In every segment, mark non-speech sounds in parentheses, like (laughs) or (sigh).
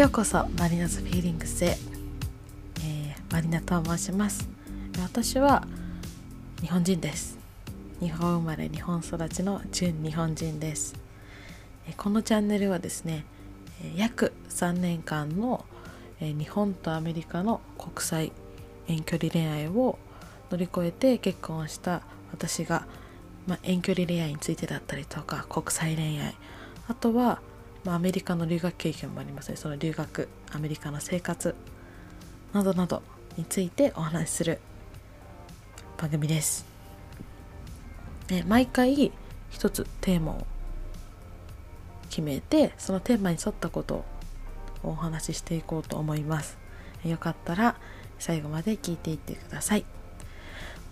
ようこそマリナズフィーリングスへ、えー、マリナと申します。私は日本人です。日本生まれ日本育ちの純日本人です。このチャンネルはですね約3年間の日本とアメリカの国際遠距離恋愛を乗り越えて結婚した私が、まあ、遠距離恋愛についてだったりとか国際恋愛あとはまあ、アメリカの留学経験もありますねその留学アメリカの生活などなどについてお話しする番組です。で毎回一つテーマを決めてそのテーマに沿ったことをお話ししていこうと思います。よかったら最後まで聞いていってください。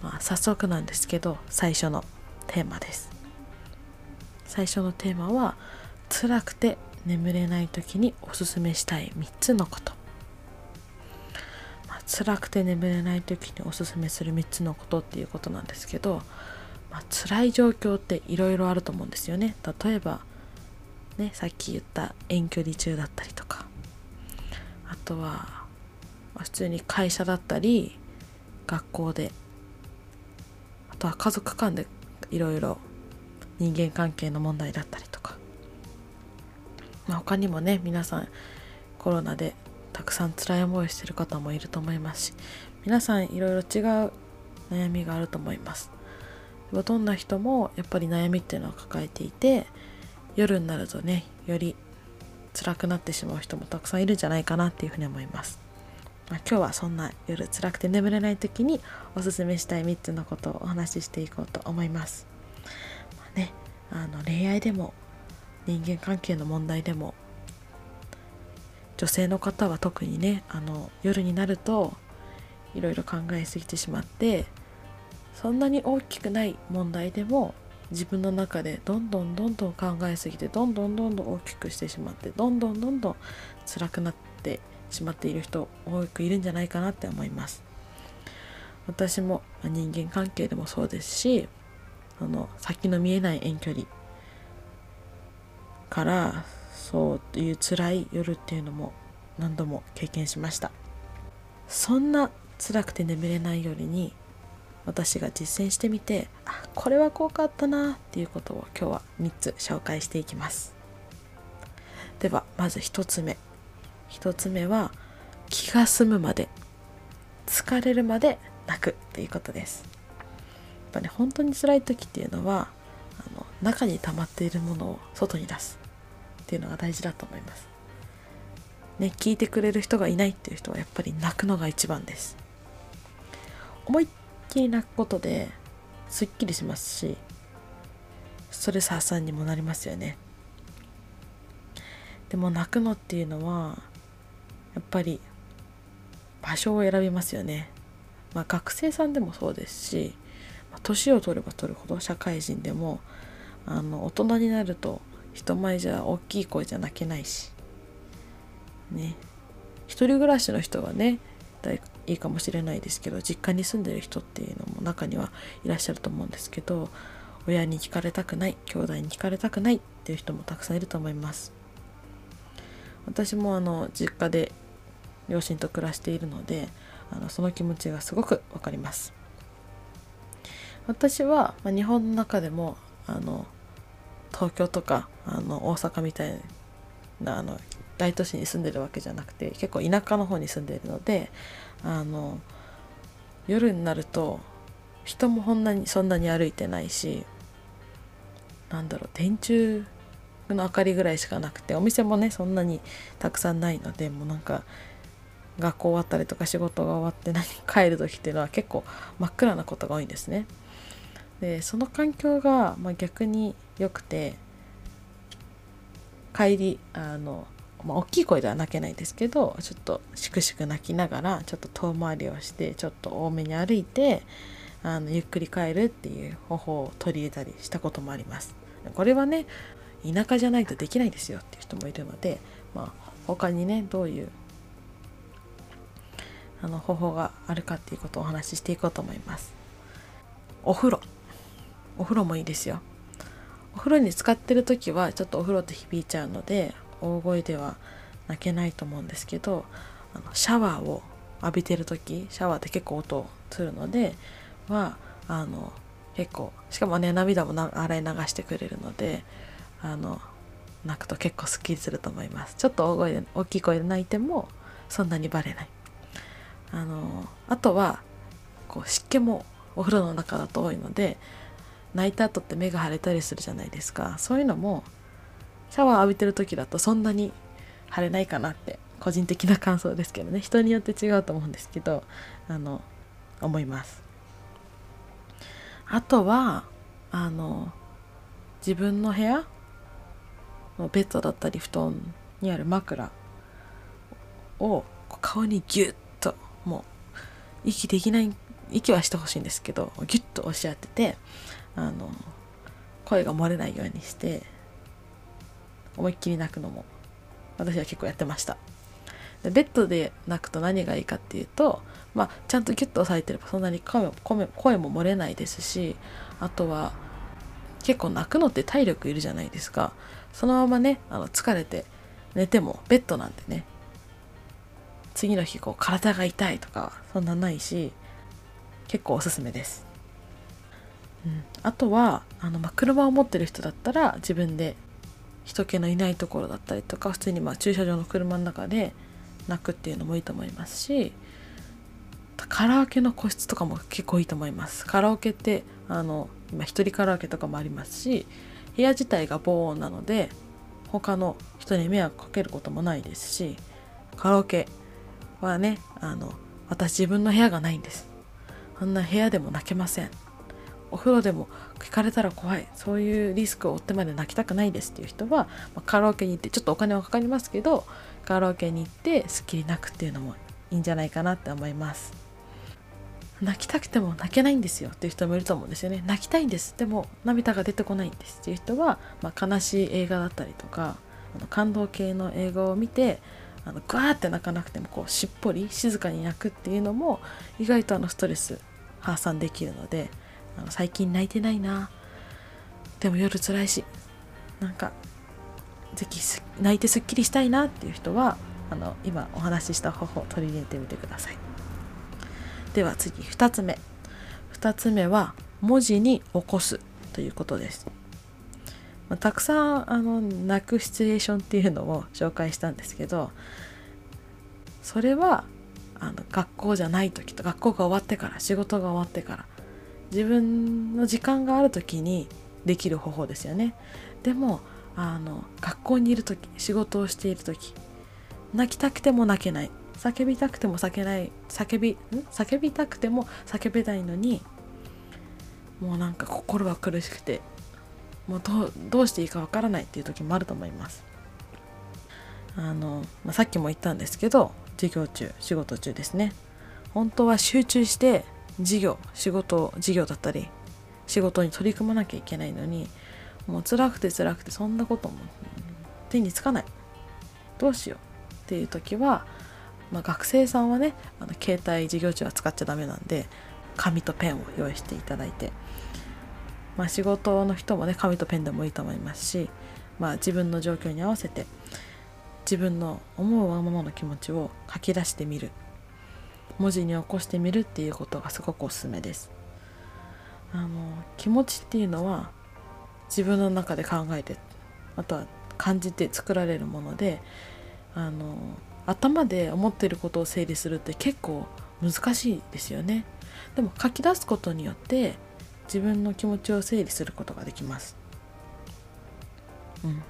まあ、早速なんですけど最初のテーマです。最初のテーマは辛くて眠れない時におすすめしたい3つのこと、まあ、辛くて眠れない時におすすめする3つのことっていうことなんですけど、まあ、辛い状況っていろいろあると思うんですよね。例えばねさっき言った遠距離中だったりとか。あとは普通に会社だったり学校で。あとは家族間でいろいろ人間関係の問題だったりとか。まあ、他にもね皆さんコロナでたくさん辛い思いしてる方もいると思いますし皆さんいろいろ違う悩みがあると思います。どんな人もやっぱり悩みっていうのを抱えていて夜になるとねより辛くなってしまう人もたくさんいるんじゃないかなっていうふうに思います、まあ、今日はそんな夜辛くて眠れない時におすすめしたい3つのことをお話ししていこうと思います、まあね、あの恋愛でも人間関係の問題でも女性の方は特にねあの夜になるといろいろ考えすぎてしまってそんなに大きくない問題でも自分の中でどんどんどんどん考えすぎてどんどんどんどん大きくしてしまってどんどんどんどん辛くなってしまっている人多くいるんじゃないかなって思います。私も人間関係でもそうですしあの先の見えない遠距離からそういう辛い夜っていうのも何度も経験しました。そんな辛くて眠れない夜に私が実践してみてあこれは効果あったなっていうことを今日は3つ紹介していきます。ではまず1つ目。1つ目は気が済むまで疲れるまで泣くっていうことです。やっぱね本当に辛い時っていうのはあの中に溜まっているものを外に出すっていうのが大事だと思います。ね、聞いてくれる人がいないっていう人はやっぱり泣くのが一番です。思いっきり泣くことですっきりしますし、ストレス発散にもなりますよね。でも泣くのっていうのは、やっぱり場所を選びますよね。まあ学生さんでもそうですし、年を取れば取るほど社会人でもあの大人になると人前じゃ大きい声じゃ泣けないし。ね。一人暮らしの人はねいいかもしれないですけど実家に住んでる人っていうのも中にはいらっしゃると思うんですけど親に聞かれたくない兄弟に聞かれたくないっていう人もたくさんいると思います。私もあの実家で両親と暮らしているのであのその気持ちがすごくわかります。私は、まあ、日本の中でもあの東京とかあの大阪みたいなあの大都市に住んでるわけじゃなくて結構田舎の方に住んでいるのであの夜になると人もそんなにそんなに歩いてないしなんだろう電柱の明かりぐらいしかなくてお店もねそんなにたくさんないのでもうなんか学校終わったりとか仕事が終わって何帰る時っていうのは結構真っ暗なことが多いんですね。でその環境が、まあ、逆に良くて帰りあの、まあ、大きい声では泣けないですけどちょっとしくしく泣きながらちょっと遠回りをしてちょっと多めに歩いてあのゆっくり帰るっていう方法を取り入れたりしたこともありますこれはね田舎じゃないとできないですよっていう人もいるので、まあ、他にねどういうあの方法があるかっていうことをお話ししていこうと思います。お風呂。お風呂もいいですよ。お風呂に使ってる時はちょっとお風呂って響いちゃうので大声では泣けないと思うんですけどあのシャワーを浴びてる時シャワーって結構音するのではあの結構しかもね涙も洗い流してくれるのであの泣くと結構すっきりすると思います。ちょっと大声で大きい声で泣いてもそんなにバレない。あのあとはこう湿気もお風呂の中だと多いので泣いた後って目が腫れたりするじゃないですか。そういうのもシャワー浴びてる時だとそんなに腫れないかなって個人的な感想ですけどね。人によって違うと思うんですけどあの思います。あとはあの自分の部屋のベッドだったり布団にある枕を顔にギュッもう息できない息はしてほしいんですけどギュッと押し当ててあの声が漏れないようにして思いっきり泣くのも私は結構やってました。でベッドで泣くと何がいいかっていうと、まあ、ちゃんとギュッと押さえてればそんなに声声も漏れないですしあとは結構泣くのって体力いるじゃないですか。そのままねあの疲れて寝てもベッドなんてね次の日こう体が痛いとかそんなないし結構おすすめです、うん、あとはあの、まあ、車を持ってる人だったら自分で人気のいないところだったりとか普通にまあ駐車場の車の中で泣くっていうのもいいと思いますしカラオケの個室とかも結構いいと思います。カラオケってあの今一人カラオケとかもありますし部屋自体が防音なので他の人に迷惑かけることもないですしカラオケはねあの私自分の部屋がないんです。あんな部屋でも泣けません。お風呂でも聞かれたら怖い。そういうリスクを負ってまで泣きたくないです。っていう人は、まあ、カラオケに行ってちょっとお金はかかりますけどカラオケに行ってすっきり泣くっていうのもいいんじゃないかなって思います。泣きたくても泣けないんですよ。っていう人もいると思うんですよね。泣きたいんです。でも涙が出てこないんです。っていう人は、まあ、悲しい映画だったりとかあの感動系の映画を見てあのグワーって泣かなくてもこうしっぽり静かに泣くっていうのも意外とあのストレス発散できるのであの最近泣いてないな。でも夜辛いしなんかぜひ泣いてすっきりしたいなっていう人はあの今お話しした方法を取り入れてみてください。では次2つ目。2つ目は文字に起こすということです、まあ、たくさんあの泣くシチュエーションっていうのを紹介したんですけどそれはあの学校じゃない時と学校が終わってから仕事が終わってから自分の時間がある時にできる方法ですよね。でもあの学校にいる時仕事をしている時泣きたくても泣けない。叫びたくても叫けない。叫びん？叫びたくても叫べないのにもうなんか心は苦しくてもうどうしていいかわからないっていう時もあると思います。あの、まあ、さっきも言ったんですけど授業中仕事中ですね。本当は集中して授業仕事授業だったり仕事に取り組まなきゃいけないのにもう辛くて辛くてそんなことも手につかない。どうしようっていう時は、まあ、学生さんはねあの携帯授業中は使っちゃダメなんで紙とペンを用意していただいて、まあ、仕事の人もね紙とペンでもいいと思いますし、まあ、自分の状況に合わせて自分の思うままの気持ちを書き出してみる。文字に起こしてみるっていうことがすごくおすすめです。あの気持ちっていうのは自分の中で考えてあとは感じて作られるものであの頭で思っていることを整理するって結構難しいですよね。でも書き出すことによって自分の気持ちを整理することができます。うん。やっ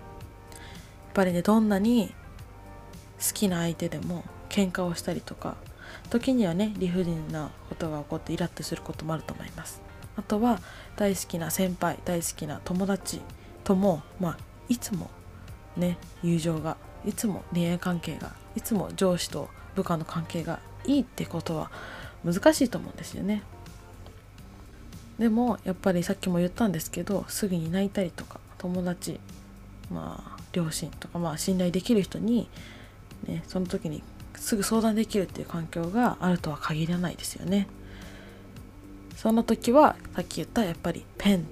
ぱりねどんなに好きな相手でも喧嘩をしたりとか時にはね理不尽なことが起こってイラッとすることもあると思います。あとは大好きな先輩大好きな友達ともまあいつもね友情がいつも恋愛関係がいつも上司と部下の関係がいいってことは難しいと思うんですよね。でもやっぱりさっきも言ったんですけどすぐに泣いたりとか友達まあ両親とかまあ信頼できる人に、ね、その時にすぐ相談できるっていう環境があるとは限らないですよね。その時はさっき言ったやっぱりペン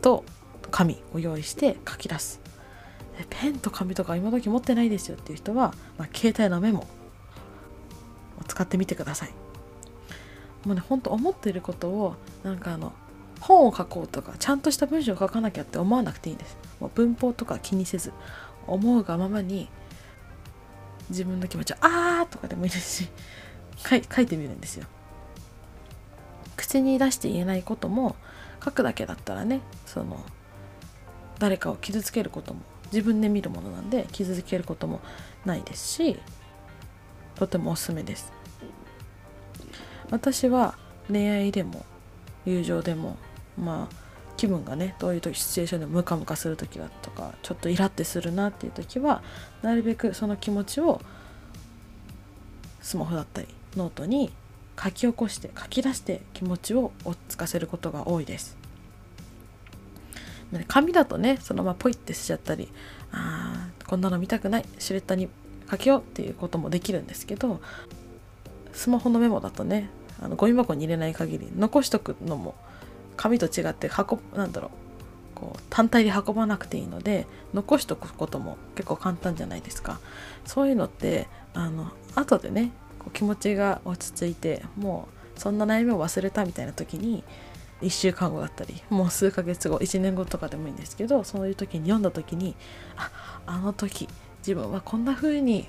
と紙を用意して書き出す。ペンと紙とか今時持ってないですよっていう人は、まあ、携帯のメモを使ってみてください。もうねほんと思ってることをなんかあの本を書こうとかちゃんとした文章を書かなきゃって思わなくていいんです。もう文法とか気にせず思うがままに自分の気持ちを「あー」とかでもいいですし (laughs) 書い書いてみるんですよ。口に出して言えないことも書くだけだったらねその誰かを傷つけることも自分で見るものなんで傷つけることもないですしとてもおすすめです。私は恋愛でも友情でもまあ気分がねどういう時シチュエーションでムカムカする時だとかちょっとイラってするなっていう時はなるべくその気持ちをスマホだったりノートに書き起こして書き出して気持ちを落ち着かせることが多いです。紙だとねそのままポイってしちゃったりあこんなの見たくないシュレッダーにかけようっていうこともできるんですけどスマホのメモだとねあのゴミ箱に入れない限り残しとくのも紙と違ってうんなんだろうこう単体で運ばなくていいので残しとくことも結構簡単じゃないですか。そういうのってあの後でねこう気持ちが落ち着いてもうそんな悩みを忘れたみたいな時に1週間後だったりもう数ヶ月後1年後とかでもいいんですけどそういう時に読んだ時にああの時自分はこんな風に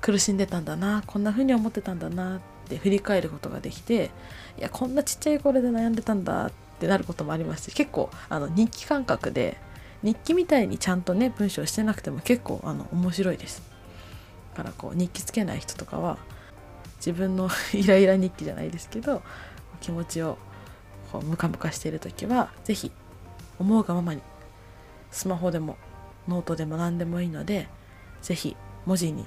苦しんでたんだなこんな風に思ってたんだなって振り返ることができていやこんなちっちゃい頃で悩んでたんだってなることもありますし結構あの日記感覚で日記みたいにちゃんとね文章してなくても結構あの面白いです。だからこう日記つけない人とかは自分の (laughs) イライラ日記じゃないですけど気持ちをこうムカムカしている時は是非思うがままにスマホでもノートでも何でもいいので是非文字に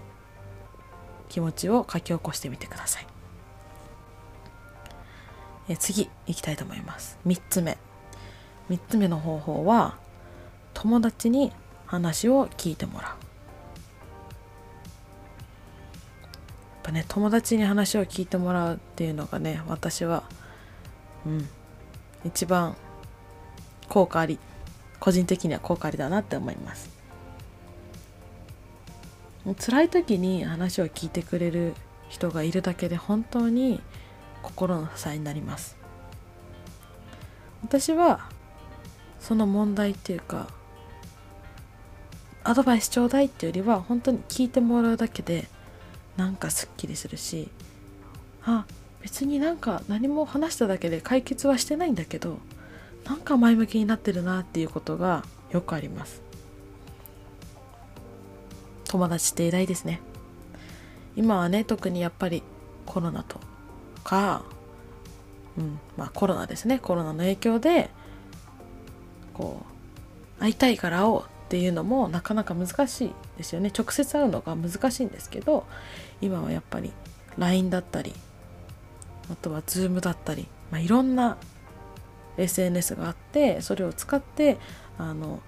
気持ちを書き起こしてみてください。え次いきたいと思います。3つ目。3つ目の方法は友達に話を聞いてもらう。やっぱね友達に話を聞いてもらうっていうのがね私はうん一番効果あり個人的には効果ありだなって思います。辛い時に話を聞いてくれる人がいるだけで本当に心の支えになります。私はその問題っていうかアドバイスちょうだいっていうよりは本当に聞いてもらうだけでなんかすっきりするしあ別になんか何も話しただけで解決はしてないんだけどなんか前向きになってるなっていうことがよくあります。友達って偉大ですね。今はね特にやっぱりコロナとか、うんまあ、コロナですね。コロナの影響でこう会いたいから会おうっていうのもなかなか難しいですよね。直接会うのが難しいんですけど今はやっぱり LINE だったりあとは Zoom だったり、まあ、いろんな SNS があってそれを使ってあの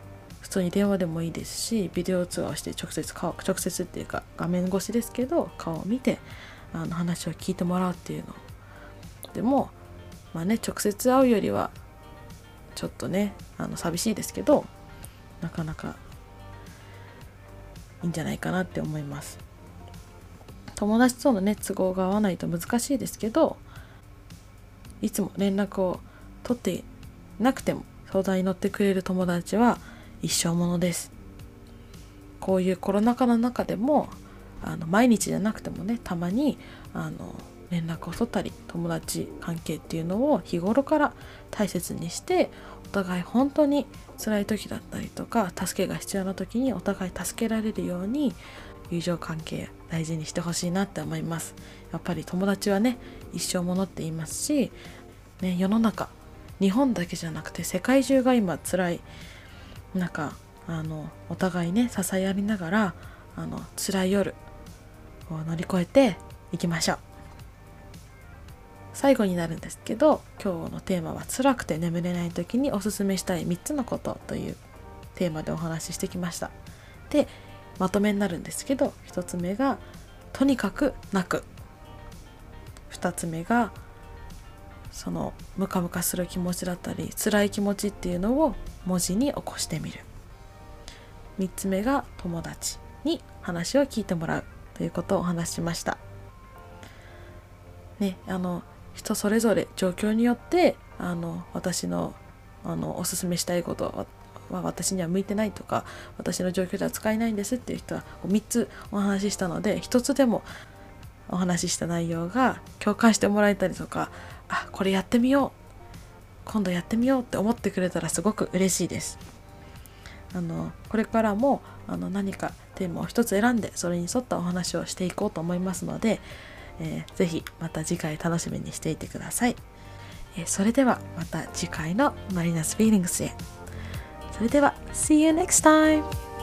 普通に電話でもいいですしビデオ通話して直接顔直接っていうか画面越しですけど顔を見てあの話を聞いてもらうっていうのをでもまあね直接会うよりはちょっとねあの寂しいですけどなかなかいいんじゃないかなって思います。友達とのね都合が合わないと難しいですけどいつも連絡を取ってなくても相談に乗ってくれる友達は一生ものです。こういうコロナ禍の中でもあの毎日じゃなくてもねたまにあの連絡を取ったり友達関係っていうのを日頃から大切にしてお互い本当に辛い時だったりとか助けが必要な時にお互い助けられるように友情関係大事にしてほしいなって思います。やっぱり友達はね一生ものって言いますし、ね、世の中日本だけじゃなくて世界中が今辛い中あのお互いね支え合いながらあの辛い夜を乗り越えていきましょう。最後になるんですけど今日のテーマは辛くて眠れない時におすすめしたい3つのことというテーマでお話ししてきました。でまとめになるんですけど1つ目がとにかく泣く。2つ目がそのムカムカする気持ちだったり辛い気持ちっていうのを文字に起こしてみる。3つ目が友達に話を聞いてもらうということをお話ししました。ね、あの人それぞれ状況によってあの私のあのおすすめしたいことは私には向いてないとか私の状況では使えないんですっていう人は3つお話ししたので1つでもお話しした内容が共感してもらえたりとかあこれやってみよう今度やってみようって思ってくれたらすごく嬉しいです。あのこれからもあの何かテーマを一つ選んでそれに沿ったお話をしていこうと思いますので、えー、ぜひまた次回楽しみにしていてください。えー、それではまた次回のマリナスフィーリングスへ。それでは See you next time!